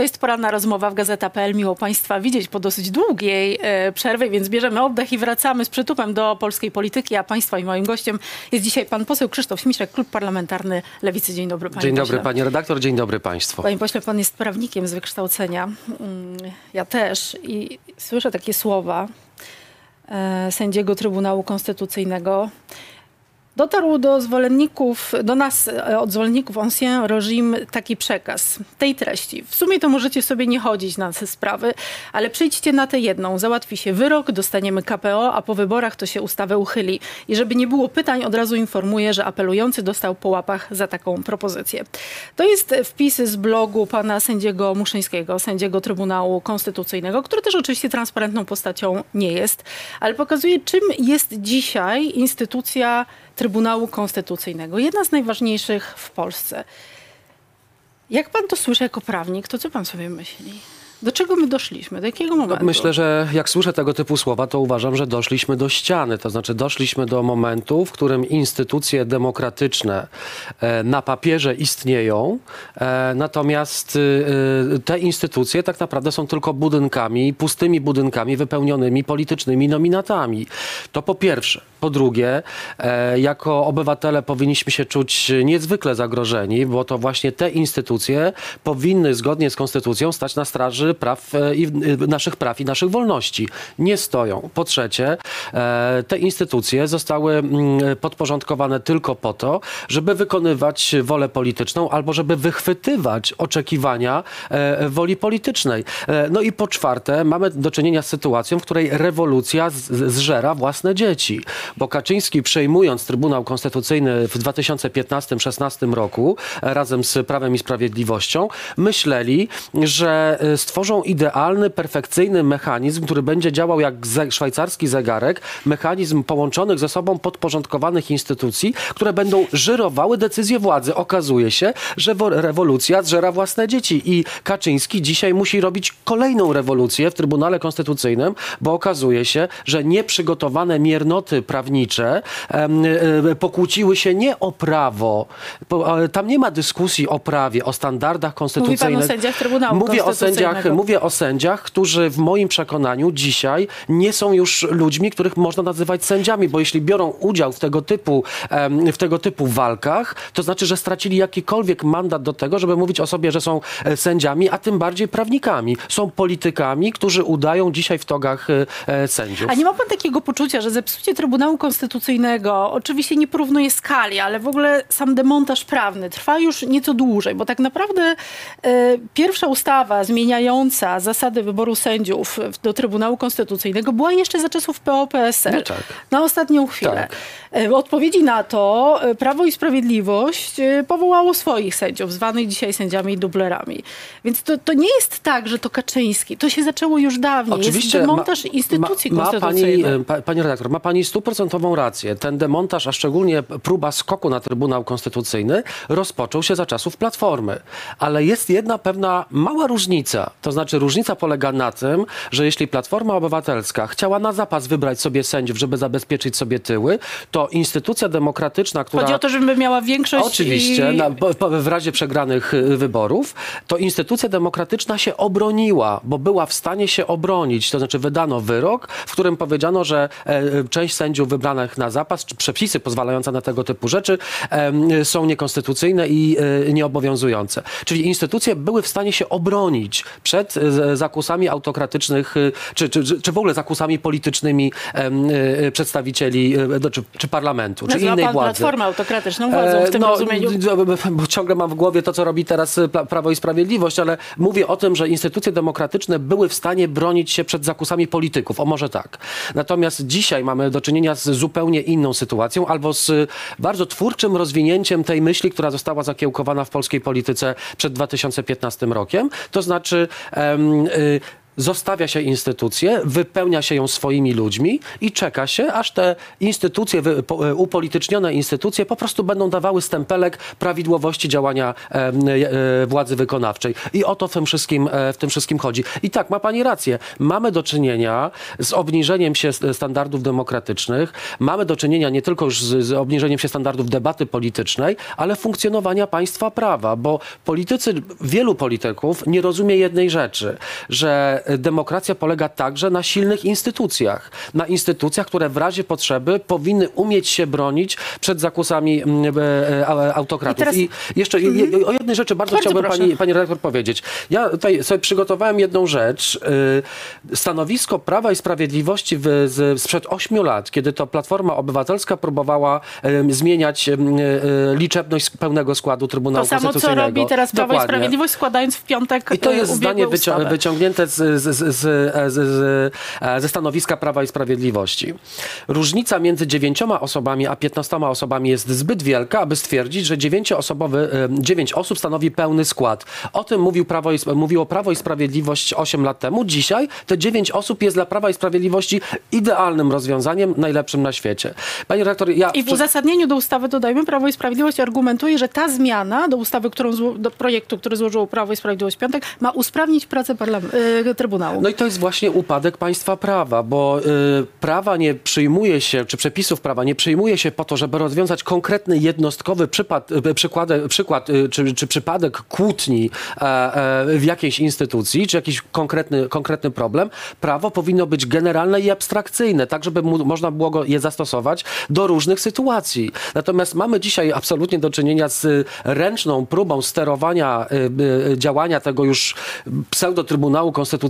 To jest poranna rozmowa w Gazeta.pl. Miło Państwa widzieć po dosyć długiej e, przerwie, więc bierzemy oddech i wracamy z przytupem do polskiej polityki. A Państwa i moim gościem jest dzisiaj pan poseł Krzysztof Śmiszek, Klub Parlamentarny Lewicy. Dzień dobry, panie Dzień pośle. dobry pani redaktor, dzień dobry państwu. Panie pośle, pan jest prawnikiem z wykształcenia. Mm, Ja też i słyszę takie słowa e, sędziego Trybunału Konstytucyjnego. Dotarł do zwolenników, do nas e, od zwolenników Ancien Regime taki przekaz tej treści. W sumie to możecie sobie nie chodzić na te sprawy, ale przyjdźcie na tę jedną. Załatwi się wyrok, dostaniemy KPO, a po wyborach to się ustawę uchyli. I żeby nie było pytań, od razu informuję, że apelujący dostał po łapach za taką propozycję. To jest wpis z blogu pana sędziego Muszyńskiego, sędziego Trybunału Konstytucyjnego, który też oczywiście transparentną postacią nie jest, ale pokazuje, czym jest dzisiaj instytucja Trybunału Konstytucyjnego. Jedna z najważniejszych w Polsce. Jak pan to słyszy jako prawnik, to co pan sobie myśli? Do czego my doszliśmy? Do jakiego momentu? Myślę, że jak słyszę tego typu słowa, to uważam, że doszliśmy do ściany. To znaczy doszliśmy do momentu, w którym instytucje demokratyczne e, na papierze istnieją, e, natomiast e, te instytucje tak naprawdę są tylko budynkami, pustymi budynkami wypełnionymi politycznymi nominatami. To po pierwsze. Po drugie, jako obywatele powinniśmy się czuć niezwykle zagrożeni, bo to właśnie te instytucje powinny zgodnie z konstytucją stać na straży praw e, i e, naszych praw i naszych wolności. Nie stoją. Po trzecie, e, te instytucje zostały mm, podporządkowane tylko po to, żeby wykonywać wolę polityczną albo żeby wychwytywać oczekiwania woli politycznej. No i po czwarte, mamy do czynienia z sytuacją, w której rewolucja zżera własne dzieci. Bo Kaczyński przejmując Trybunał Konstytucyjny w 2015-16 roku razem z Prawem i Sprawiedliwością, myśleli, że e, stworzą idealny, perfekcyjny mechanizm, który będzie działał jak ze- szwajcarski zegarek, mechanizm połączonych ze sobą podporządkowanych instytucji, które będą żyrowały decyzje władzy. Okazuje się, że wo- rewolucja zżera własne dzieci i Kaczyński dzisiaj musi robić kolejną rewolucję w Trybunale Konstytucyjnym, bo okazuje się, że nieprzygotowane miernoty prawnicze em, e, pokłóciły się nie o prawo. Bo, e, tam nie ma dyskusji o prawie, o standardach konstytucyjnych. sędziach Trybunału mówię o sędziach, Konstytucyjnego. mówię o sędziach, którzy w moim przekonaniu dzisiaj nie są już ludźmi, których można nazywać sędziami, bo jeśli biorą udział w tego typu, w tego typu walkach, to znaczy, że stracili jakikolwiek mandat do tego, żeby mówić o sobie, że są e, sędziami, a tym bardziej prawnikami. Są politykami, którzy udają dzisiaj w togach e, e, sędziów. A nie ma pan takiego poczucia, że zepsucie Trybunału Konstytucyjnego, oczywiście nie porównuje skali, ale w ogóle sam demontaż prawny trwa już nieco dłużej, bo tak naprawdę e, pierwsza ustawa zmieniająca zasady wyboru sędziów do Trybunału Konstytucyjnego była jeszcze za czasów PO-PSL. No tak. Na ostatnią chwilę. Tak. E, W odpowiedzi na to e, Prawo i Sprawiedliwość e, powołało swoich sędziów, zwanych dzisiaj sędziami dublerami. Więc to, to nie jest tak, że to Kaczyński. To się zaczęło już dawniej. jest demontaż instytucji ma, ma pani, konstytucyjnej. pa, Pani redaktor, ma pani stuprocentową rację. Ten demontaż, a szczególnie próba skoku na Trybunał Konstytucyjny rozpoczął się za czasów Platformy. Ale jest jedna pewna mała różnica. To znaczy różnica polega na tym, że jeśli Platforma Obywatelska chciała na zapas wybrać sobie sędziów, żeby zabezpieczyć sobie tyły, to instytucja demokratyczna, która... Chodzi o to, żeby miała większość Oczywiście, i... na, w razie przegranych y, wyborów, to instytucja demokratyczna się obroniła, bo była w stanie się obronić. To znaczy wydano wyrok, w którym powiedziano, że e, część sędziów wybranych na zapas, czy przepisy pozwalające na tego typu rzeczy są niekonstytucyjne i e, nieobowiązujące. Czyli instytucje były w stanie się obronić przed e, zakusami autokratycznych, e, czy, czy, czy- w ogóle zakusami politycznymi e, przedstawicieli, e, czy, czy parlamentu, czy innej pan władzy. Platformę autokratyczną władzą w tym no, rozumieniu. Bo ciągle mam w głowie to, co robi teraz Prawo i Sprawiedliwość, ale mówię o tym, że instytucje demokratyczne były w stanie bronić się przed zakusami polityków. O może tak. Natomiast dzisiaj mamy do czynienia z zupełnie inną sytuacją albo z bardzo twórczym rozwinięciem tej myśli, która została zakiełkowana w polskiej polityce przed 2015 rokiem. To znaczy em, y, zostawia się instytucję, wypełnia się ją swoimi ludźmi i czeka się, aż te instytucje, e, upolitycznione instytucje po prostu będą dawały stempelek prawidłowości działania e, władzy wykonawczej. I o to w tym, wszystkim, e, w tym wszystkim chodzi. I tak, ma pani rację. Mamy do czynienia z obniżeniem się standardów demokratycznych, mamy do czynienia nie tylko już z, z obniżeniem się standardów debaty politycznej, ale funkcjonowania państwa prawa, bo politycy, wielu polityków nie rozumie jednej rzeczy, że demokracja polega także na silnych instytucjach, na instytucjach, które w razie potrzeby powinny umieć się bronić przed zakusami mm, e, e, autokratów. I teraz- I jeszcze je- je- o jednej rzeczy bardzo, Bardzo chciałbym pani, pani redaktor powiedzieć. Ja tutaj sobie przygotowałem jedną rzecz. Stanowisko Prawa i Sprawiedliwości w, z, sprzed ośmiu lat, kiedy to Platforma Obywatelska próbowała zmieniać liczebność pełnego składu Trybunału To samo, co Konstytucyjnego. robi teraz Prawo i Dokładnie. Sprawiedliwość, składając w piątek I to e, jest zdanie wycią- wyciągnięte z, z, z, z, z, e, ze stanowiska Prawa i Sprawiedliwości. Różnica między dziewięcioma osobami a piętnastoma osobami jest zbyt wielka, aby stwierdzić, że dziewięcioosobowy, e, dziewięć osób stanowi pełny skład. O tym mówił Prawo i, mówiło Prawo i Sprawiedliwość 8 lat temu. Dzisiaj te dziewięć osób jest dla Prawa i Sprawiedliwości idealnym rozwiązaniem, najlepszym na świecie. Pani redaktor, ja... I w uzasadnieniu do ustawy, dodajmy, Prawo i Sprawiedliwość argumentuje, że ta zmiana do ustawy, którą do projektu, który złożyło Prawo i Sprawiedliwość w piątek, ma usprawnić pracę parlam- y, Trybunału. No i to jest właśnie upadek państwa prawa, bo y, prawa nie przyjmuje się, czy przepisów prawa nie przyjmuje się po to, żeby rozwiązać konkretny jednostkowy przypad, y, przykład, przykład y, czy, czy przypadek kłótni e, e, w jakiejś instytucji, czy jakiś konkretny, konkretny problem. Prawo powinno być generalne i abstrakcyjne, tak żeby mu, można było go, je zastosować do różnych sytuacji. Natomiast mamy dzisiaj absolutnie do czynienia z y, ręczną próbą sterowania y, y, działania tego już pseudo-trybunału konstytucyjnego,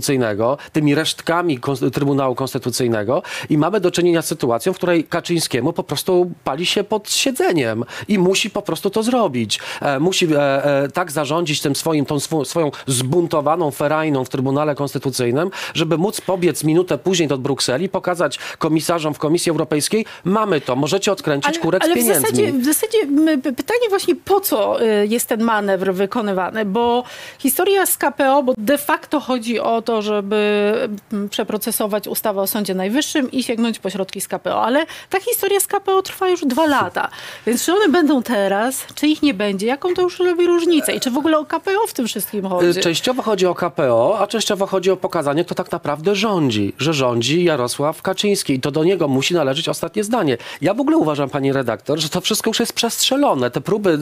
tymi resztkami Trybunału Konstytucyjnego i mamy do czynienia z sytuacją, w której Kaczyńskiemu po prostu pali się pod siedzeniem i musi po prostu to zrobić. E, musi e, e, tak zarządzić tym swoim, tą swo, swoją zbuntowaną ferajną w Trybunale Konstytucyjnym, żeby móc pobiec minutę później do Brukseli, pokazać komisarzom w Komisji Europejskiej, mamy to, możecie odkręcić kurek ale z w pieniędzmi. zasadzie, w zasadzie m, p- pytanie właśnie po co y, jest ten manewr wykonywany, bo historia z KPO, bo de facto chodzi o to, żeby m, przeprocesować ustawę o Sądzie Najwyższym i sięgnąć po środki z KPO, ale ta historia z KPO trwa już dwa lata, więc czy one będą teraz, czy ich nie będzie, jaką to już robi różnicę i czy w ogóle o KPO w tym wszystkim chodzi? Y, Częściowo chodzi o KPO, a częściowo chodzi o pokazanie, kto tak naprawdę rządzi. Że rządzi Jarosław Kaczyński i to do niego musi należeć ostatnie zdanie. Ja w ogóle uważam, pani redaktor, że to wszystko już jest przestrzelone. Te próby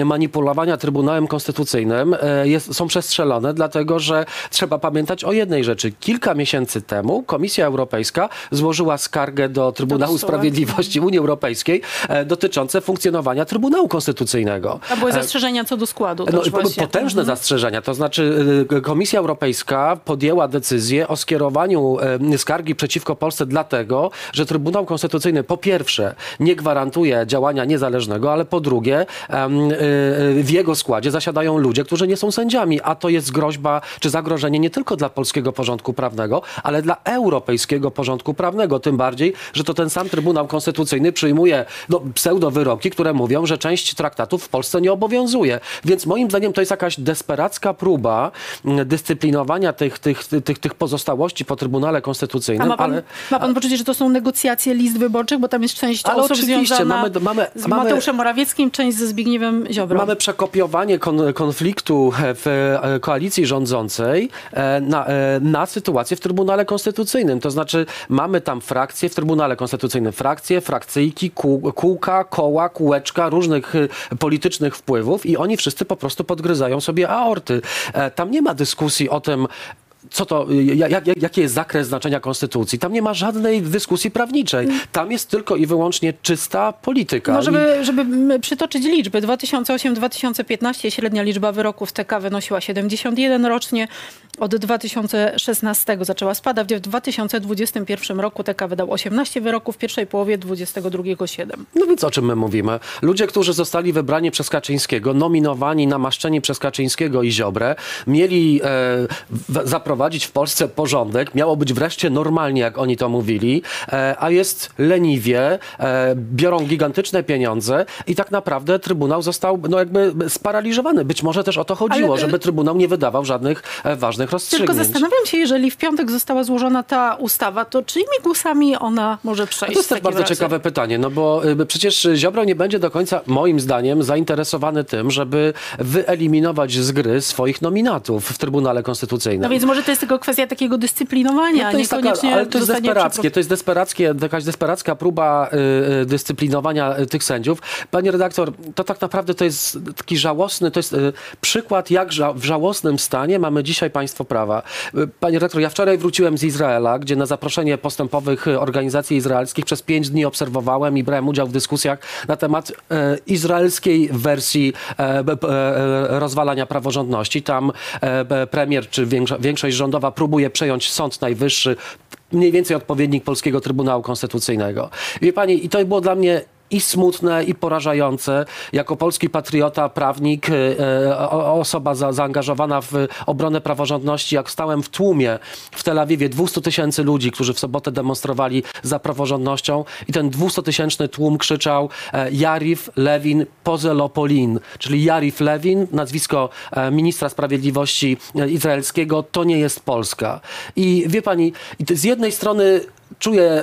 y, manipulowania Trybunałem Konstytucyjnym y, jest, są przestrzelone, dlatego że trzeba pamiętać o jednej rzeczy. Kilka miesięcy temu Komisja Europejska złożyła skargę do Trybunału. Sprawiedliwości Unii Europejskiej e, dotyczące funkcjonowania Trybunału Konstytucyjnego. A były E, zastrzeżenia co do składu. no, potężne Mhm. zastrzeżenia. To znaczy y, Komisja Europejska podjęła decyzję o skierowaniu y, skargi przeciwko Polsce dlatego, że Trybunał Konstytucyjny po pierwsze nie gwarantuje działania niezależnego, ale po drugie y, y, w jego składzie zasiadają ludzie, którzy nie są sędziami, a to jest groźba czy zagrożenie nie tylko dla polskiego porządku prawnego, ale dla europejskiego porządku prawnego. Tym bardziej, że to ten sam Trybunał Konstytucyjny przyjmuje no, pseudo-wyroki, które mówią, że część traktatów w Polsce nie obowiązuje. Więc moim zdaniem to jest jakaś desperacka próba mm, dyscyplinowania tych, tych, tych, tych pozostałości po Trybunale A Konstytucyjnym, ma pan, ale... ma pan poczucie, że to są negocjacje list wyborczych, bo tam jest część Ale osób oczywiście, mamy- mamy- z Mateuszem Morawieckim, część ze Zbigniewem Ziobrą. Mamy przekopiowanie kon, konfliktu w e, koalicji rządzącej e, na, e, na sytuację w Trybunale Konstytucyjnym. To znaczy mamy tam frakcje w Trybunale Konstytucyjnym, frakcje, frakcyjki, kół, kółka, koła, kółeczka różnych e, politycznych wpływów i oni wszyscy po prostu podgryzają sobie aorty. E, Tam nie ma dyskusji o tym, co to, jak, jak, jaki jest zakres znaczenia konstytucji. Tam nie ma żadnej dyskusji prawniczej. Tam jest tylko i wyłącznie czysta polityka. No, żeby, żeby przytoczyć liczby, 2008-2015 średnia liczba wyroków TK wynosiła 71 rocznie, od 2016 zaczęła spadać, w 2021 roku TK wydał 18 wyroków, w pierwszej połowie 2022 7. No więc o czym my mówimy? Ludzie, którzy zostali wybrani przez Kaczyńskiego, nominowani, namaszczeni przez Kaczyńskiego i Ziobrę, mieli e, w, zaprowadzić w Polsce porządek, miało być wreszcie normalnie, jak oni to mówili, e, a jest leniwie, e, biorą gigantyczne pieniądze i tak naprawdę Trybunał został no jakby sparaliżowany. Być może też o to chodziło, Ale- żeby Trybunał nie wydawał żadnych e, ważnych różnych Tylko rozstrzygnięć. zastanawiam się, jeżeli w piątek została złożona ta ustawa, to czyimi głosami ona może przejść? To jest też bardzo razie? ciekawe pytanie, no bo przecież Ziobro nie będzie do końca, moim zdaniem, zainteresowany tym, żeby wyeliminować z gry swoich nominatów w Trybunale Konstytucyjnym. No więc może to jest tylko kwestia takiego dyscyplinowania, No to jest taka, niekoniecznie ale to jest desperackie, to jest desperackie, jakaś desperacka próba y, y, dyscyplinowania y, tych sędziów. Panie redaktor, to tak naprawdę to jest taki żałosny, to jest y, przykład, jak ża w żałosnym stanie mamy dzisiaj państwo prawa. Y, Panie redaktor, ja wczoraj wróciłem z Izraela, gdzie na zaproszenie postępowych y, organizacji izraelskich przez pięć dni obserwowałem i brałem udział w dyskusjach na temat e, izraelskiej wersji e, b- e, rozwalania praworządności. Tam e, premier czy większo- większość rządowa próbuje przejąć Sąd Najwyższy, mniej więcej odpowiednik Polskiego Trybunału Konstytucyjnego. Wie pani, i to było dla mnie i smutne, i porażające. Jako polski patriota, prawnik, e, o- osoba za, zaangażowana w obronę praworządności, jak stałem w tłumie w Tel Awiwie 200 tysięcy ludzi, którzy w sobotę demonstrowali za praworządnością i ten 200 tysięczny tłum krzyczał e, Jarif Lewin Pozelopolin, czyli Jarif Lewin, nazwisko e, ministra sprawiedliwości e, izraelskiego, to nie jest Polska. I wie pani, z jednej strony czuję,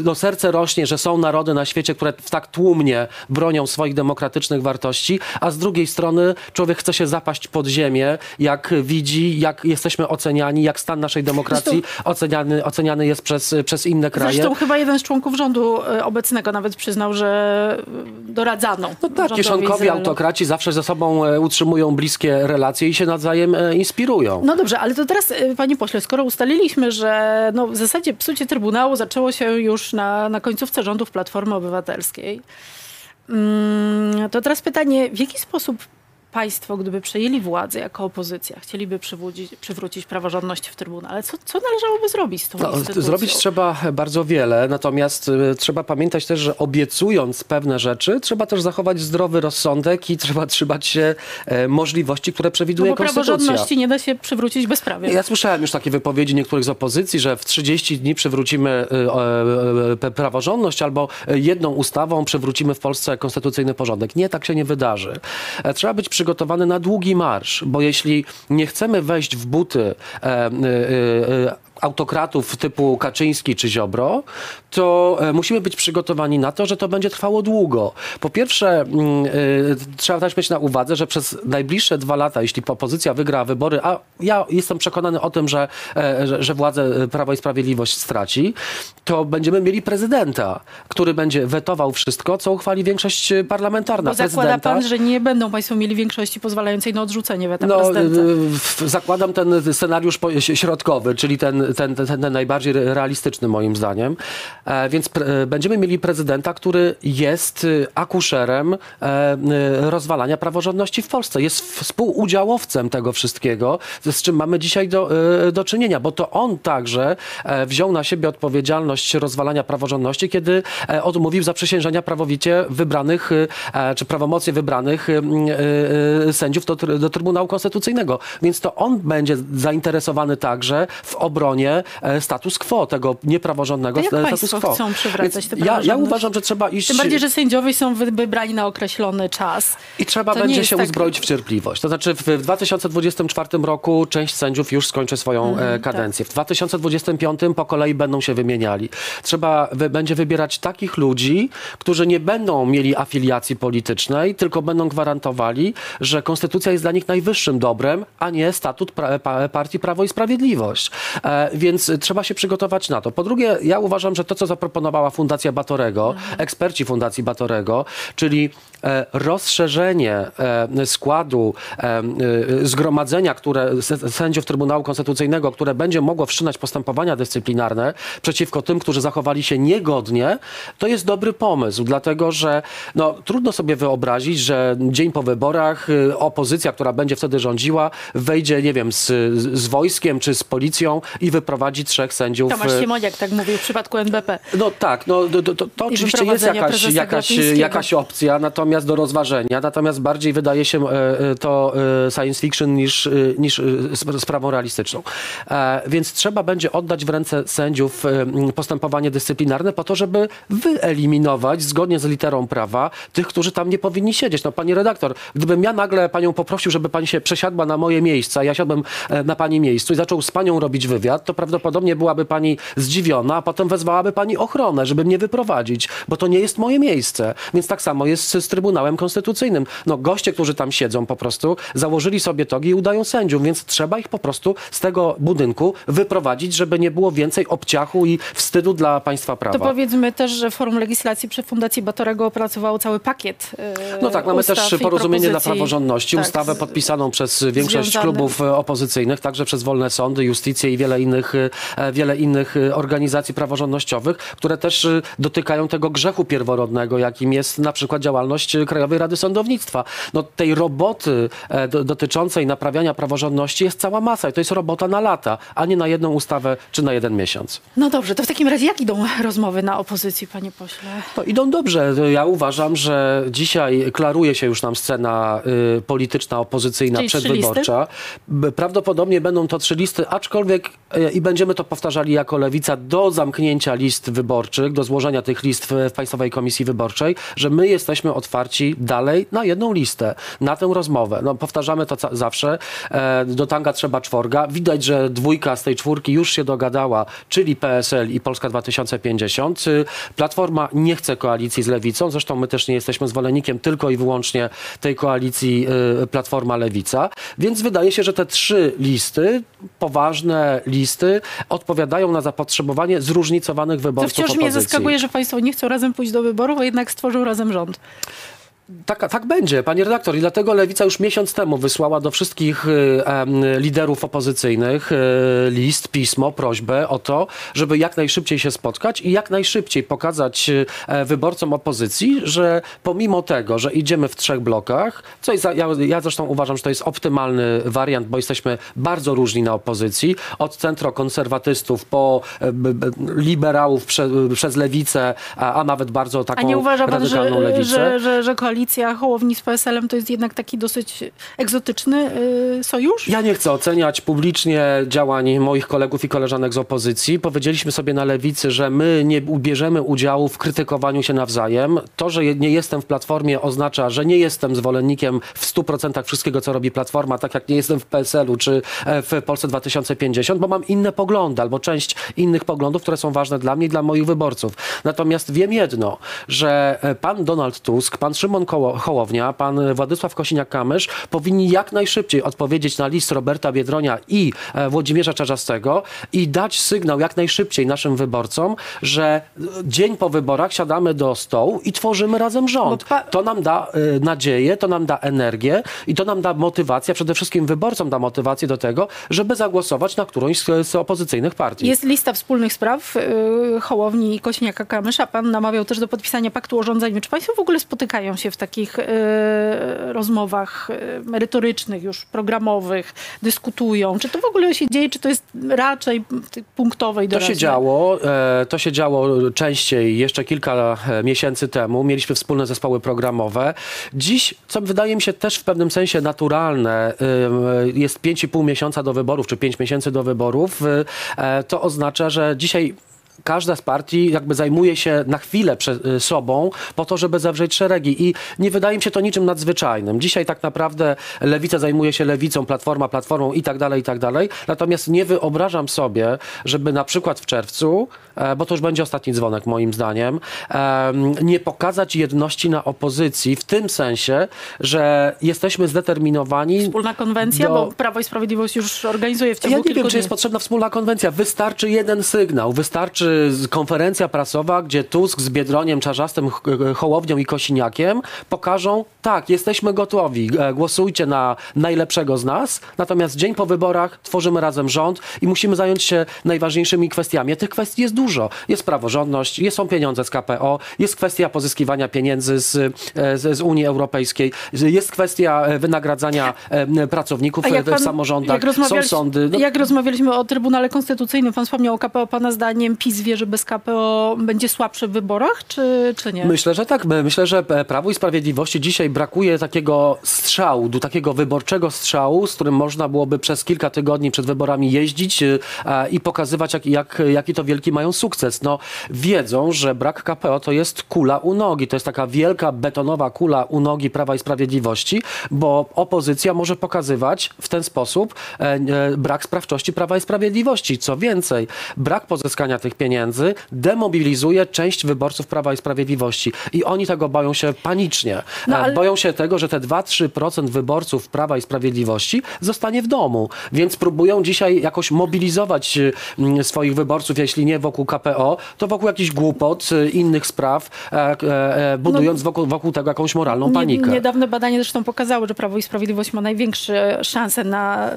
y, no serce rośnie, że są narody na świecie, które tak tłumnie bronią swoich demokratycznych wartości, a z drugiej strony człowiek chce się zapaść pod ziemię, jak widzi, jak jesteśmy oceniani, jak stan naszej demokracji oceniany, oceniany jest przez, przez inne kraje. Zresztą chyba jeden z członków rządu e, obecnego nawet przyznał, że doradzano. No tak, kieszonkowi autokraci zawsze ze sobą e, utrzymują bliskie relacje i się nawzajem e, inspirują. No dobrze, ale to teraz, panie pośle, skoro ustaliliśmy, że no, w zasadzie psucie Trybunału zaczęło się już na, na końcówce rządów Platformy Obywatelskiej, mm, to teraz pytanie, w jaki sposób państwo, gdyby przejęli władzę jako opozycja, chcieliby przywrócić, praworządność w Trybunale, co, co należałoby zrobić z tą No, instytucją? zrobić trzeba bardzo wiele, natomiast y, trzeba pamiętać też, że obiecując pewne rzeczy, trzeba też zachować zdrowy rozsądek i trzeba trzymać się e, możliwości, które no przewiduje bo konstytucja. praworządności nie da się przywrócić bezprawie. Ja słyszałem już takie wypowiedzi niektórych z opozycji, że w 30 dni przywrócimy y, e, praworządność albo jedną ustawą przywrócimy w Polsce konstytucyjny porządek. Nie, tak się nie wydarzy. E, Trzeba być przygotowany na długi marsz, bo jeśli nie chcemy wejść w buty e, e, e, autokratów typu Kaczyński czy Ziobro, to e, musimy być przygotowani na to, że to będzie trwało długo. Po pierwsze, mm, y, trzeba też mieć na uwadze, że przez najbliższe dwa lata, jeśli opozycja wygra wybory, a ja jestem przekonany o tym, że, e, że, że władzę Prawo i Sprawiedliwość straci, to będziemy mieli prezydenta, który będzie wetował wszystko, co uchwali większość parlamentarna. Bo zakłada pan, że nie będą państwo mieli większości pozwalającej na odrzucenie weta No, prezydenta. zakładam ten scenariusz środkowy, czyli ten, ten, ten, ten najbardziej re- realistyczny moim zdaniem. E, więc pre, e, będziemy mieli prezydenta, który jest akuszerem e, y, rozwalania praworządności w Polsce. Jest współudziałowcem tego wszystkiego, z czym mamy dzisiaj do, do czynienia, bo to on także wziął na siebie odpowiedzialność rozwalania praworządności, kiedy odmówił zaprzysiężenia prawowicie wybranych, czy prawomocnie wybranych sędziów do, do Trybunału Konstytucyjnego. Więc to on będzie zainteresowany także w obronie e, status quo, tego niepraworządnego To jak e, status quo. chcą przywracać tę ja, ja uważam, że trzeba iść... Tym bardziej, że sędziowie są wy- wybrani na określony czas. I trzeba To będzie się tak- uzbroić w cierpliwość. To znaczy w w 2024 roku część sędziów już skończy swoją Mhm, e, tak. kadencję. W 2025 po kolei będą się wymieniali. Trzeba będzie wybierać takich ludzi, którzy nie będą mieli afiliacji politycznej, tylko będą gwarantowali, że konstytucja jest dla nich najwyższym dobrem, a nie statut pra, pa, partii Prawo i Sprawiedliwość. Więc trzeba się przygotować na to. Po drugie, ja uważam, że to, co zaproponowała Fundacja Batorego, eksperci Fundacji Batorego, czyli rozszerzenie e, składu e, e, zgromadzenia, które sędziów Trybunału Konstytucyjnego, które będzie mogło wszczynać postępowania dyscyplinarne przeciwko tym, którzy zachowali się niegodnie, to jest dobry pomysł, dlatego że no, trudno sobie wyobrazić, że dzień po wyborach y, opozycja, która będzie wtedy rządziła, wejdzie, nie wiem, z, z wojskiem czy z policją i wyprowadzić trzech sędziów. Tomasz e, Siemoniak tak mówił w przypadku NBP. No tak, no, to, to, to oczywiście jest jakaś, jakaś, jakaś opcja, natomiast do rozważenia, natomiast bardziej wydaje się e, e, to e, science fiction niż, niż sp- sprawą realistyczną. Więc trzeba będzie oddać w ręce sędziów postępowanie dyscyplinarne po to, żeby wyeliminować zgodnie z literą prawa tych, którzy tam nie powinni siedzieć. No pani redaktor, gdybym ja nagle panią poprosił, żeby pani się przesiadła na moje miejsce, a ja siadłem na pani miejscu i zaczął z panią robić wywiad, to prawdopodobnie byłaby pani zdziwiona, a potem wezwałaby pani ochronę, żeby mnie wyprowadzić, bo to nie jest moje miejsce. Więc tak samo jest z, z Trybunałem Konstytucyjnym. No goście, którzy tam siedzą po prostu, założyli sobie togi i udają sędziów, więc trzeba ich po prostu z tego budynku wyprowadzić, żeby nie było więcej obciachu i wstydu dla państwa prawa. To powiedzmy też, że Forum Legislacji przy Fundacji Batorego opracowało cały pakiet e, No tak, mamy też porozumienie dla praworządności, Tak, ustawę podpisaną przez większość klubów e, opozycyjnych, także przez Wolne Sądy, Justicję i wiele innych, e, wiele innych organizacji praworządnościowych, które też dotykają tego grzechu pierworodnego, jakim jest na przykład działalność e, Krajowej Rady Sądownictwa. No, tej roboty e, do, dotyczącej naprawiania praworządności jest cała masa i to jest robota na lata, a nie na jedną ustawę czy na jeden miesiąc. No dobrze, to w takim razie jak idą rozmowy na opozycji, panie pośle? No, idą dobrze. Ja uważam, że dzisiaj klaruje się już nam scena y, polityczna, opozycyjna, Czyli przedwyborcza. Prawdopodobnie będą to trzy listy, aczkolwiek y, i będziemy to powtarzali jako lewica do zamknięcia list wyborczych, do złożenia tych list w, w Państwowej Komisji Wyborczej, że my jesteśmy otwarci dalej na jedną listę, na tę rozmowę. No, powtarzamy to zawsze. E, do tanga trzeba czworga. Widać, że dwójka z tej czwórki już się dogadała, czyli PSL i Polska 2050. Y, Platforma nie chce koalicji z lewicą, zresztą my też nie jesteśmy zwolennikiem tylko i wyłącznie tej koalicji y, Platforma-Lewica, więc wydaje się, że te trzy listy, poważne listy, odpowiadają na zapotrzebowanie zróżnicowanych To wyborców wciąż mnie opozycji. zaskakuje, że państwo nie chcą razem pójść do wyborów, a jednak stworzył razem rząd. Tak, tak będzie, panie redaktor. I dlatego Lewica już miesiąc temu wysłała do wszystkich y, liderów opozycyjnych y, list, pismo, prośbę o to, żeby jak najszybciej się spotkać i jak najszybciej pokazać y, e, wyborcom opozycji, że pomimo tego, że idziemy w trzech blokach, co jest, ja, ja zresztą uważam, że to jest optymalny wariant, bo jesteśmy bardzo różni na opozycji, od centrokonserwatystów po e, liberałów prze, przez lewicę, a, a nawet bardzo taką A nie uważa pan, radykalną że, lewicę. że, że, że koalicja Hołowni z PSL-em to jest jednak taki dosyć egzotyczny y, sojusz? Ja nie chcę oceniać publicznie działań moich kolegów i koleżanek z opozycji. Powiedzieliśmy sobie na lewicy, że my nie ubierzemy udziału w krytykowaniu się nawzajem. To, że nie jestem w Platformie oznacza, że nie jestem zwolennikiem w 100% wszystkiego, co robi Platforma, tak jak nie jestem w PSL-u czy e, w Polsce 2050, bo mam inne poglądy albo część innych poglądów, które są ważne dla mnie i dla moich wyborców. Natomiast wiem jedno, że e, pan Donald Tusk, pan Szymon Koło- Hołownia, pan Władysław Kosiniak-Kamysz powinni jak najszybciej odpowiedzieć na list Roberta Biedronia i e, Włodzimierza Czarzastego i dać sygnał jak najszybciej naszym wyborcom, że e, dzień po wyborach siadamy do stołu i tworzymy razem rząd. Pa- To nam da e, nadzieję, to nam da energię i to nam da motywację, przede wszystkim wyborcom da motywację do tego, żeby zagłosować na którąś z, z opozycyjnych partii. Jest lista wspólnych spraw y, Hołowni i Kośniaka-Kamysza. Pan namawiał też do podpisania paktu o rządzeniu. Czy państwo w ogóle spotykają się w takich y, rozmowach y, merytorycznych, już programowych, dyskutują? Czy to w ogóle się dzieje, czy to jest raczej y, punktowe i To doraźne? się działo, e, to się działo częściej jeszcze kilka e, miesięcy temu. Mieliśmy wspólne zespoły programowe. Dziś, co wydaje mi się też w pewnym sensie naturalne, e, jest 5,5 miesiąca do wyborów, czy 5 miesięcy do wyborów. E, To oznacza, że dzisiaj każda z partii jakby zajmuje się na chwilę y, sobą po to, żeby zawrzeć szeregi i nie wydaje mi się to niczym nadzwyczajnym. Dzisiaj tak naprawdę lewica zajmuje się lewicą, platforma, platformą i tak dalej, i tak dalej. Natomiast nie wyobrażam sobie, żeby na przykład w czerwcu, e, bo to już będzie ostatni dzwonek moim zdaniem, em, nie pokazać jedności na opozycji w tym sensie, że jesteśmy zdeterminowani Wspólna konwencja, do- bo Prawo i Sprawiedliwość już organizuje w ciągu ja nie wiem, czy dni. jest potrzebna wspólna konwencja. Wystarczy jeden sygnał, wystarczy czy konferencja prasowa, gdzie Tusk z Biedroniem, Czarzastym, Hołownią i Kosiniakiem pokażą, tak, jesteśmy gotowi, e, głosujcie na najlepszego z nas, natomiast dzień po wyborach tworzymy razem rząd i musimy zająć się najważniejszymi kwestiami. A tych kwestii jest dużo. Jest praworządność, jest, są pieniądze z KPO, jest kwestia pozyskiwania pieniędzy z, e, z, z Unii Europejskiej, jest kwestia e, wynagradzania pracowników jak w pan- samorządach, są sądy. No, Jak rozmawialiśmy o Trybunale Konstytucyjnym, pan wspomniał o KPO. Pana zdaniem PiS że bez KPO będzie słabszy w wyborach, czy, czy nie? Myślę, że tak. My- Myślę, że e, Prawu i Sprawiedliwości dzisiaj brakuje takiego strzału, takiego wyborczego strzału, z którym można byłoby przez kilka tygodni przed wyborami jeździć a, i pokazywać, jak, jak, jaki to wielki mają sukces. No, wiedzą, że brak KPO to jest kula u nogi. To jest taka wielka betonowa kula u nogi Prawa i Sprawiedliwości, bo opozycja może pokazywać w ten sposób e, e, brak sprawczości Prawa i Sprawiedliwości. Co więcej, brak pozyskania tych pieniędzy demobilizuje część wyborców Prawa i Sprawiedliwości i oni tego boją się panicznie. No, E, ale- Boją się tego, że te 2-3% wyborców Prawa i Sprawiedliwości zostanie w domu, więc próbują dzisiaj jakoś mobilizować e, swoich wyborców, jeśli nie wokół KPO, to wokół jakichś głupot, e, innych spraw, budując wokół, wokół tego jakąś moralną panikę. Niedawne badania zresztą pokazały, że Prawo i Sprawiedliwość ma największe szanse na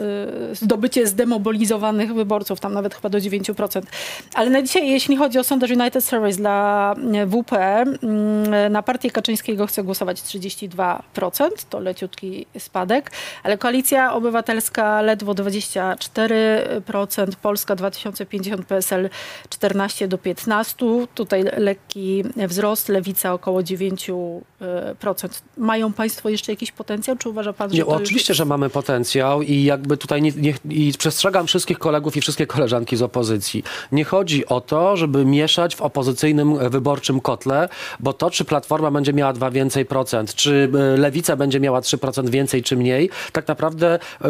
zdobycie zdemobilizowanych wyborców, tam nawet chyba do 9%. Ale na dzisiaj, jeśli chodzi o sondaż United Service dla y, WP, y, na partię Kaczyńskiego chce głosować 32%, to leciutki spadek, ale Koalicja Obywatelska ledwo 24%, Polska 2050, PSL 14 do 15, tutaj lekki wzrost, Lewica około 9%. Mają Państwo jeszcze jakiś potencjał, czy uważa Pan, że Nie, oczywiście, jest... że mamy potencjał i jakby tutaj nie, nie, i przestrzegam wszystkich kolegów i wszystkie koleżanki z opozycji. Nie chodzi o to, żeby mieszać w opozycyjnym e, wyborczym kotle, bo to, czy Platforma będzie miała dwa więcej procent, czy e, Lewica będzie miała 3% więcej czy mniej, tak naprawdę e,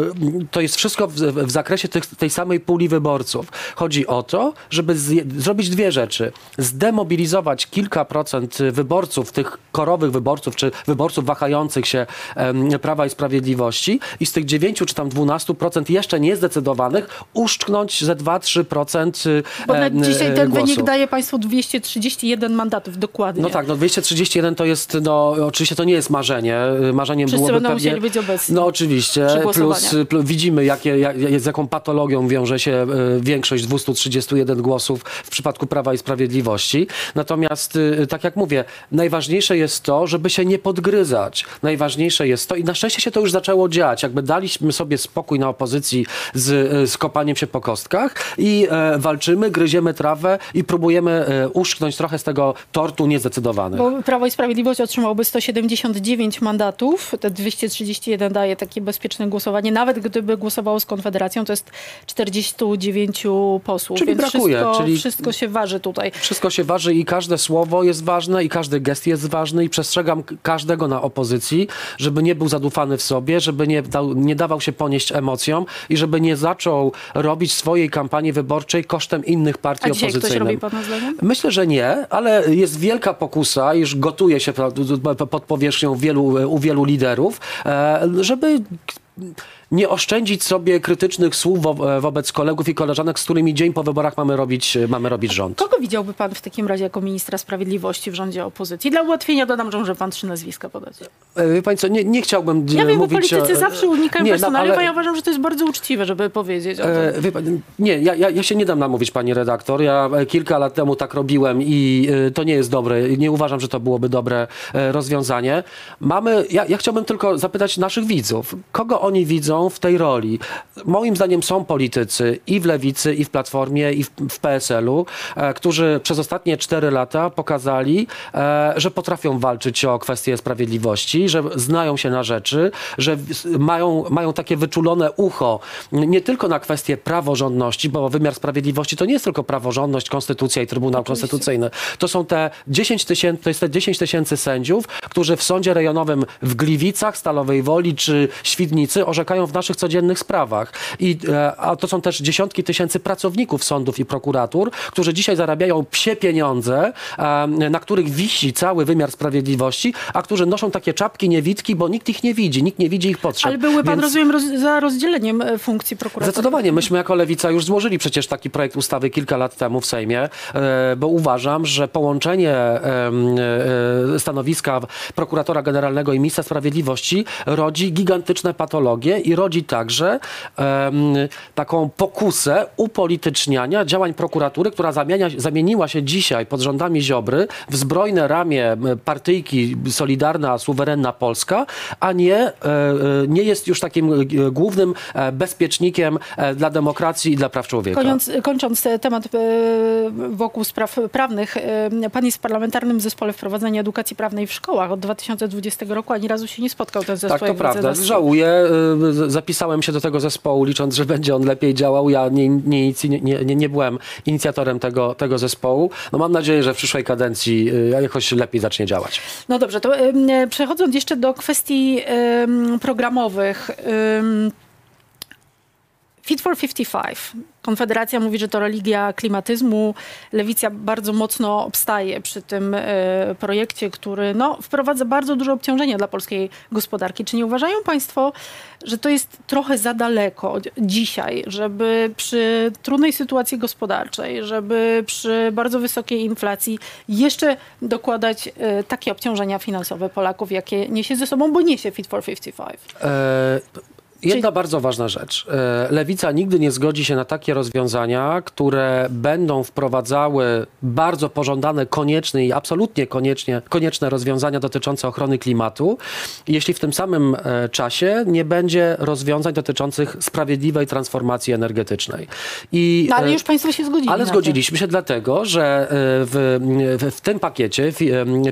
to jest wszystko w, w zakresie tych, tej samej puli wyborców. Chodzi o to, żeby zje, zrobić dwie rzeczy. Zdemobilizować kilka procent wyborców, tych korowych wyborców, czy wyborców wahających się em, Prawa i Sprawiedliwości i z tych 9 czy tam 12% jeszcze niezdecydowanych uszczknąć ze 2-3% y, Bo em, dzisiaj e, ten głosu. wynik daje Państwu 231 mandatów, dokładnie. No tak, no 231 to jest, no oczywiście to nie jest marzenie. Marzeniem Wszyscy byłoby będą pewnie... musieli być obecni No oczywiście, plus, plus widzimy jakie, jak, z jaką patologią wiąże się e, większość 231 głosów w przypadku Prawa i Sprawiedliwości. Natomiast, y, tak jak mówię, najważniejsze jest to, żeby się nie podgryzać. Najważniejsze jest to i na szczęście się to już zaczęło dziać. Jakby daliśmy sobie spokój na opozycji z, y, z kopaniem się po kostkach i e, walczymy, gryziemy trawę i próbujemy e, uszknąć trochę z tego tortu niezdecydowanych. Bo Prawo i Sprawiedliwość otrzymałoby 179 mandatów, te 231 daje takie bezpieczne głosowanie. Nawet gdyby głosowało z Konfederacją, to jest 49 posłów. Czyli brakuje, Wszystko, czyli- wszystko się waży tutaj. Wszystko się waży i każde słowo jest ważne i każdy gest jest ważny i przestrzegam każdego na opozycji, żeby nie był zadufany w sobie, żeby nie, dał, nie dawał się ponieść emocjom i żeby nie zaczął robić swojej kampanii wyborczej kosztem innych partii A dzisiaj ktoś opozycyjnych. robi Pana zdaniem? Myślę, że nie, ale jest wielka pokusa, już gotuje się pod powierzchnią wielu, u wielu liderów, e, żeby nie oszczędzić sobie krytycznych słów wo- wobec kolegów i koleżanek, z którymi dzień po wyborach mamy robić, mamy robić rząd. Kogo widziałby Pan w takim razie jako ministra sprawiedliwości w rządzie opozycji? Dla ułatwienia dodam, że może Pan trzy nazwiska podać. E, Wie pani co, nie, nie chciałbym Ja e, wiem, mówić... politycy e, zawsze unikają nie, no, personaliów, ale- ja uważam, że to jest bardzo uczciwe, żeby powiedzieć. E, pani, nie, ja, ja, ja się nie dam namówić, pani redaktor. Ja e, kilka lat temu tak robiłem i e, to nie jest dobre. Nie uważam, że to byłoby dobre e, rozwiązanie. Mamy, ja, ja chciałbym tylko zapytać naszych widzów, kogo oni widzą w tej roli? Moim zdaniem są politycy i w Lewicy, i w Platformie, i w, w PSL-u, e, którzy przez ostatnie cztery lata pokazali, e, że potrafią walczyć o kwestie sprawiedliwości, że znają się na rzeczy, że mają, mają takie wyczulone ucho nie tylko na kwestie praworządności, bo wymiar sprawiedliwości to nie jest tylko praworządność, konstytucja i Trybunał Konstytucyjny. To są te 10 tysięcy, to jest te 10 tysięcy sędziów, którzy w sądzie rejonowym w Gliwicach, Stalowej Woli czy Świdnicy orzekają w naszych codziennych sprawach. I, e, a to są też dziesiątki tysięcy pracowników sądów i prokuratur, którzy dzisiaj zarabiają psie pieniądze, e, na których wisi cały wymiar sprawiedliwości, a którzy noszą takie czapki niewidki, bo nikt ich nie widzi, nikt nie widzi ich potrzeb. Ale były pan, Więc- rozumiem, roz, za rozdzieleniem e, funkcji prokuratora. Zdecydowanie. Myśmy jako Lewica już złożyli przecież taki projekt ustawy kilka lat temu w Sejmie, bo uważam, że połączenie stanowiska prokuratora generalnego i ministra sprawiedliwości rodzi gigantyczne patologie i rodzi także em, taką pokusę upolityczniania działań prokuratury, która zamienia, zamieniła się dzisiaj pod rządami Ziobry w zbrojne ramię partyjki Solidarna, Suwerenna Polska, a nie, e, e, nie jest już takim e, głównym bezpiecznikiem dla demokracji i dla praw człowieka. Kończąc, kończąc temat wokół spraw prawnych, pan jest w parlamentarnym zespole wprowadzenia edukacji prawnej w szkołach. Od 2020 roku ani razu się nie spotkał ten zespół. Tak, to prawda. Żałuję. Zapisałem się do tego zespołu, licząc, że będzie on lepiej działał. Ja nie, nie, nie, nie, byłem inicjatorem tego, tego zespołu. No mam nadzieję, że w przyszłej kadencji y, jakoś lepiej zacznie działać. No dobrze, to przechodząc jeszcze do kwestii programowych. Fit for 55. Konfederacja mówi, że to religia klimatyzmu. Lewica bardzo mocno obstaje przy tym e, projekcie, który no, wprowadza bardzo duże obciążenia dla polskiej gospodarki. Czy nie uważają Państwo, że to jest trochę za daleko dzisiaj, żeby przy trudnej sytuacji gospodarczej, żeby przy bardzo wysokiej inflacji jeszcze dokładać e, takie obciążenia finansowe Polaków, jakie niesie ze sobą, bo niesie Fit for 55? E, Jedna bardzo ważna rzecz. E, Lewica nigdy nie zgodzi się na takie rozwiązania, które będą wprowadzały bardzo pożądane, konieczne i absolutnie koniecznie, konieczne rozwiązania dotyczące ochrony klimatu, jeśli w tym samym e, czasie nie będzie rozwiązań dotyczących sprawiedliwej transformacji energetycznej. I, No ale e, już Państwo się zgodzili. ale zgodziliśmy się dlatego, że w, w, w tym pakiecie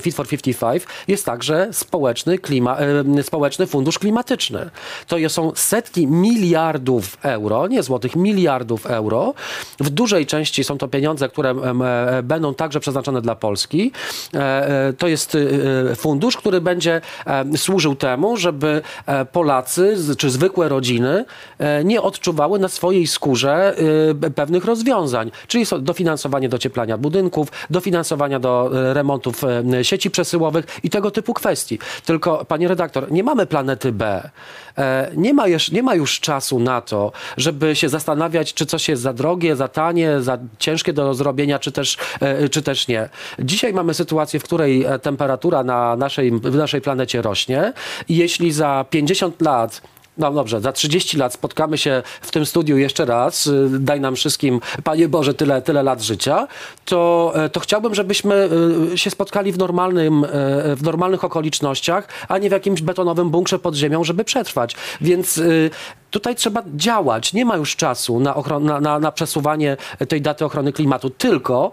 Fit for 55 jest także społeczny, klima, społeczny fundusz klimatyczny. To są setki miliardów euro, nie złotych, miliardów euro. W dużej części są to pieniądze, które e, będą także przeznaczone dla Polski. E, e, To jest fundusz, który będzie służył temu, żeby Polacy czy zwykłe rodziny nie odczuwały na swojej skórze pewnych rozwiązań, czyli dofinansowanie docieplania budynków, dofinansowania do remontów sieci przesyłowych i tego typu kwestii. Tylko, panie redaktor, nie mamy planety B. E, Nie ma, już, nie ma już czasu na to, żeby się zastanawiać, czy coś jest za drogie, za tanie, za ciężkie do zrobienia, czy też, e, czy też nie. Dzisiaj mamy sytuację, w której e, temperatura na naszej, w naszej planecie rośnie i jeśli za 50 lat no dobrze, za 30 lat spotkamy się w tym studiu jeszcze raz, y, daj nam wszystkim, Panie Boże, tyle, tyle lat życia, to, e, to chciałbym, żebyśmy y, się spotkali w, normalnym, e, w normalnych okolicznościach, a nie w jakimś betonowym bunkrze pod ziemią, żeby przetrwać. Więc y, tutaj trzeba działać. Nie ma już czasu na, ochron- na, na, na przesuwanie tej daty ochrony klimatu, tylko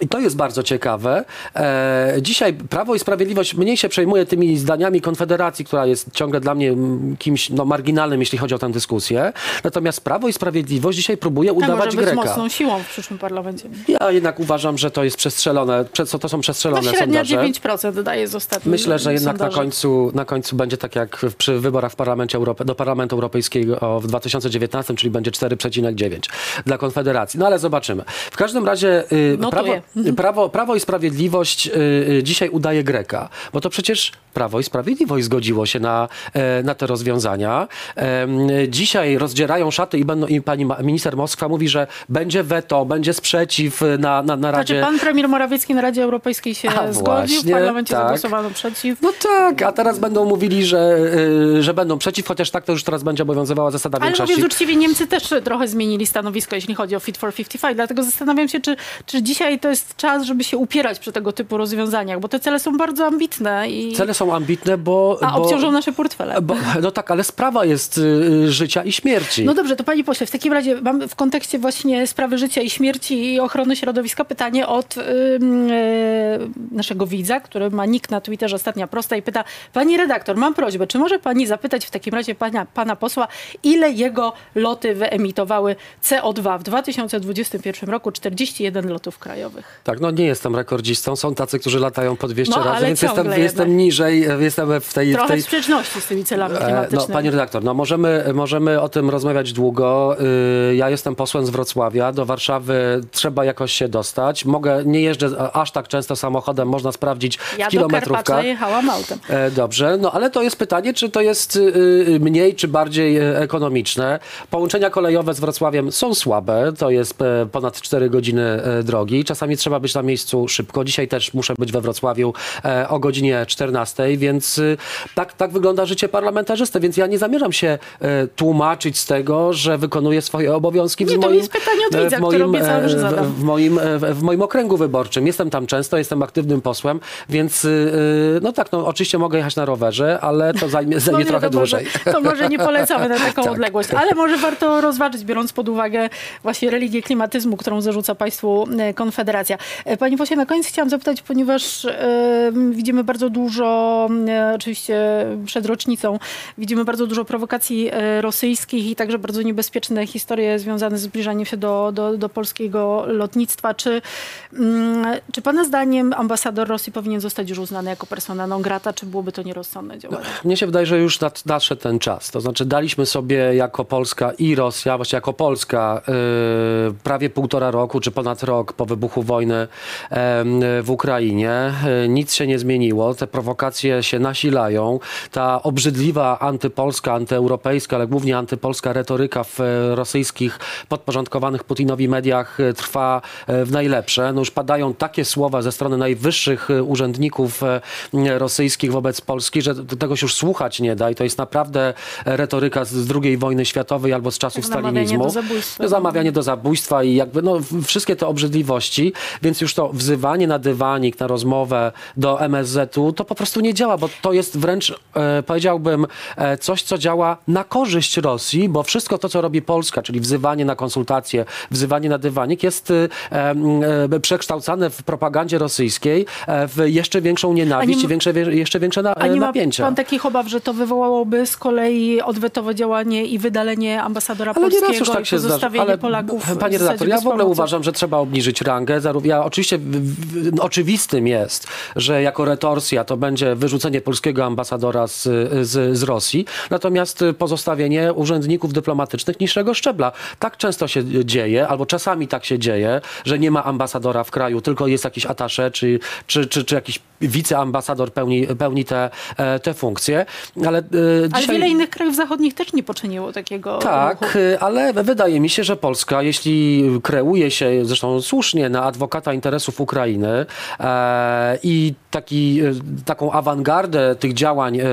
i to jest bardzo ciekawe. E, dzisiaj Prawo i Sprawiedliwość mniej się przejmuje tymi zdaniami Konfederacji, która jest ciągle dla mnie mm, kimś no, marginalnym, jeśli chodzi o tę dyskusję. Natomiast Prawo i Sprawiedliwość dzisiaj próbuje Tak, udawać może być Greka. mocną siłą w przyszłym parlamencie. Ja jednak uważam, że to jest przestrzelone, prze- to są No przestrzelone średnia sondaże. 9% daje z ostatnich Myślę, że jednak na końcu, na końcu będzie tak jak przy wyborach w Parlamencie Europe, do Parlamentu Europejskiego w 2019, czyli będzie 4,9 dla Konfederacji. No ale zobaczymy. W każdym razie y, prawo, prawo, prawo i Sprawiedliwość y, y, dzisiaj udaje Greka, bo to przecież Prawo i Sprawiedliwość zgodziło się na, e, na te rozwiązania. Dzisiaj rozdzierają szaty i, będą, i pani minister Moskwa mówi, że będzie weto, będzie sprzeciw na, na, na Radzie. Znaczy pan premier Morawiecki na Radzie Europejskiej się A, zgodził, w właśnie, parlamencie tak. zagłosowano przeciw. No tak, a teraz będą mówili, że, y, że będą przeciw, chociaż tak to już teraz będzie obowiązywała zasada Ale większości. mówiąc uczciwie, Niemcy też trochę zmienili stanowisko, jeśli chodzi o Fit for 55. Dlatego zastanawiam się, czy, czy dzisiaj to jest czas, żeby się upierać przy tego typu rozwiązaniach, bo te cele są bardzo ambitne i Cele są ambitne, bo... a bo, obciążą nasze portfele. bo, No tak, ale sprawa jest y, życia i śmierci. No dobrze, to panie pośle, w takim razie mam w kontekście właśnie sprawy życia i śmierci i ochrony środowiska pytanie od e, naszego widza, który ma nick na Twitterze Ostatnia Prosta i pyta, pani redaktor, mam prośbę, czy może pani zapytać w takim razie pana, pana posła, ile jego loty wyemitowały CO2 w 2021 roku? 41 lotów krajowych. Tak, no nie jestem rekordzistą. Są tacy, którzy latają po 200 No, razy, więc jestem, jestem niżej tej, jestem w tej... w Trochę tej w sprzeczności z tymi celami E, klimatycznymi. No, pani redaktor, no możemy, możemy o tym rozmawiać długo. Y, Ja jestem posłem z Wrocławia. Do Warszawy trzeba jakoś się dostać. Mogę, nie jeżdżę aż tak często samochodem, można sprawdzić ja w do kilometrówkach. Karpacza jechałam autem. E, Dobrze, no ale to jest pytanie, czy to jest y, y, mniej, czy bardziej e, ekonomiczne. Połączenia kolejowe z Wrocławiem są słabe, to jest ponad 4 godziny drogi. Czasami trzeba być na miejscu szybko. Dzisiaj też muszę być we Wrocławiu o godzinie 14, więc y, tak, tak wygląda życie parlamentarzysty, więc ja nie zamierzam się e, tłumaczyć z tego, że wykonuję swoje obowiązki Nie, w to moim, jest pytanie od e, widza, w moim, e, w, w, moim, w w moim okręgu wyborczym. Jestem tam często, jestem aktywnym posłem, więc y, y, no tak, no oczywiście mogę jechać na rowerze, ale to zajmie, zajmie No trochę to może, dłużej. To może nie polecamy na taką Tak. odległość, ale może warto rozważyć, biorąc pod uwagę właśnie religię klimatyzmu, którą zarzuca państwu Konfederacja. E, Panie pośle, na koniec chciałam zapytać, ponieważ e, widzimy bardzo dużo, e, oczywiście przed rocznicą, widzimy bardzo dużo prowokacji e, rosyjskich i także bardzo niebezpieczne historie związane z zbliżaniem się do, do, do polskiego lotnictwa. Czy, mm, czy pana zdaniem ambasador Rosji powinien zostać już uznany jako persona non grata, czy byłoby to nierozsądne działanie? Mnie się wydaje, że już nad, nadszedł ten czas. To znaczy daliśmy sobie jako Polska i Rosja, właściwie jako Polska yy, prawie półtora roku, czy ponad rok po wybuchu wojny em, w Ukrainie. Yy, nic się nie zmieniło. Te prowokacje się nasilają. Ta obrzydliwa antypolska, antyeuropejska, ale głównie antypolska retoryka w e, rosyjskich podporządkowanych Putinowi mediach e, trwa e, w najlepsze. No już padają takie słowa ze strony najwyższych urzędników rosyjskich wobec Polski, że tego się już słuchać nie da i to jest naprawdę retoryka z- II wojny światowej albo z czasów stalinizmu. do zabójstwa. Zamawianie do zabójstwa i jakby no, wszystkie te obrzydliwości, więc już to wzywanie na dywanik, na rozmowę do MSZ-u, to po prostu nie działa, bo to jest wręcz, e, powiedziałbym, e, coś, co działa na korzyść Rosji, bo wszystko to, co robi Polska, czyli wzywanie na konsultacje, wzywanie na dywanik, jest e, e, przekształcane w propagandzie rosyjskiej e, w jeszcze większą nienawiść ma- i większe, jeszcze większe na, A nie ma napięcia. pan takich obaw, że to wywołałoby z kolei odwetowe działanie i wydalenie ambasadora Ale nie polskiego raz już tak się zdarza. pozostawienie Ale Polaków w panie redaktor, ja w ogóle uważam, że trzeba obniżyć rangę. Ja oczywiście w, w, oczywistym jest, że jako retorsja to będzie wyrzucenie polskiego ambasadora z, z, z Rosji, natomiast pozostawienie urzędników dyplomatycznych niższego szczebla. Tak często się dzieje, albo czasami tak się dzieje, że nie ma ambasadora w kraju, tylko jest jakiś atasze, czy, czy, czy, czy jakiś wiceambasador pełni, pełni te, e, te funkcje. Ale, e, Ale dzisiaj... wiele innych krajów zachodnich też nie poczyniło takiego Tak, ruchu. y, ale wydaje mi się, że Polska, jeśli kreuje się zresztą słusznie na adwokata interesów Ukrainy e, i taki, e, taką awangardę tych działań e,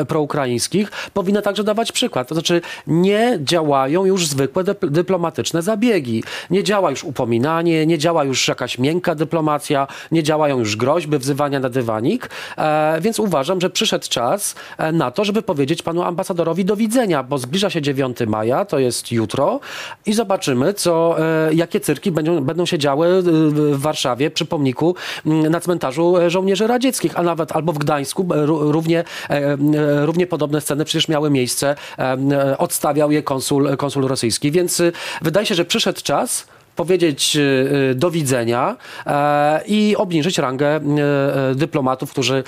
e, proukraińskich, powinna także dawać przykład. To znaczy nie działają już zwykłe dyp- dyplomatyczne zabiegi. Nie działa już upominanie, nie działa już jakaś miękka dyplomacja, nie działają już groźby wzywania na dywanik, e, więc uważam, że przyszedł czas na to, żeby powiedzieć panu ambasadorowi do widzenia, bo zbliża się 9 maja, to jest jutro i zobaczymy, co, jakie cyrki będą, będą się działy w Warszawie przy pomniku na cmentarzu żołnierzy radzieckich, a nawet albo w Gdańsku ró- równie, e, e, równie podobne sceny przecież miały miejsce, e, odstawiał je konsul, konsul rosyjski, więc e, wydaje się, że przyszedł czas powiedzieć e, do widzenia i obniżyć rangę dyplomatów którzy,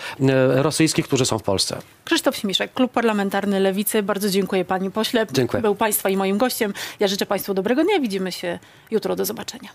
rosyjskich, którzy są w Polsce. Krzysztof Śmiszek, Klub Parlamentarny Lewicy. Bardzo dziękuję panie pośle. Dziękuję. Był państwa i moim gościem. Ja życzę państwu dobrego dnia. Widzimy się jutro. Do zobaczenia.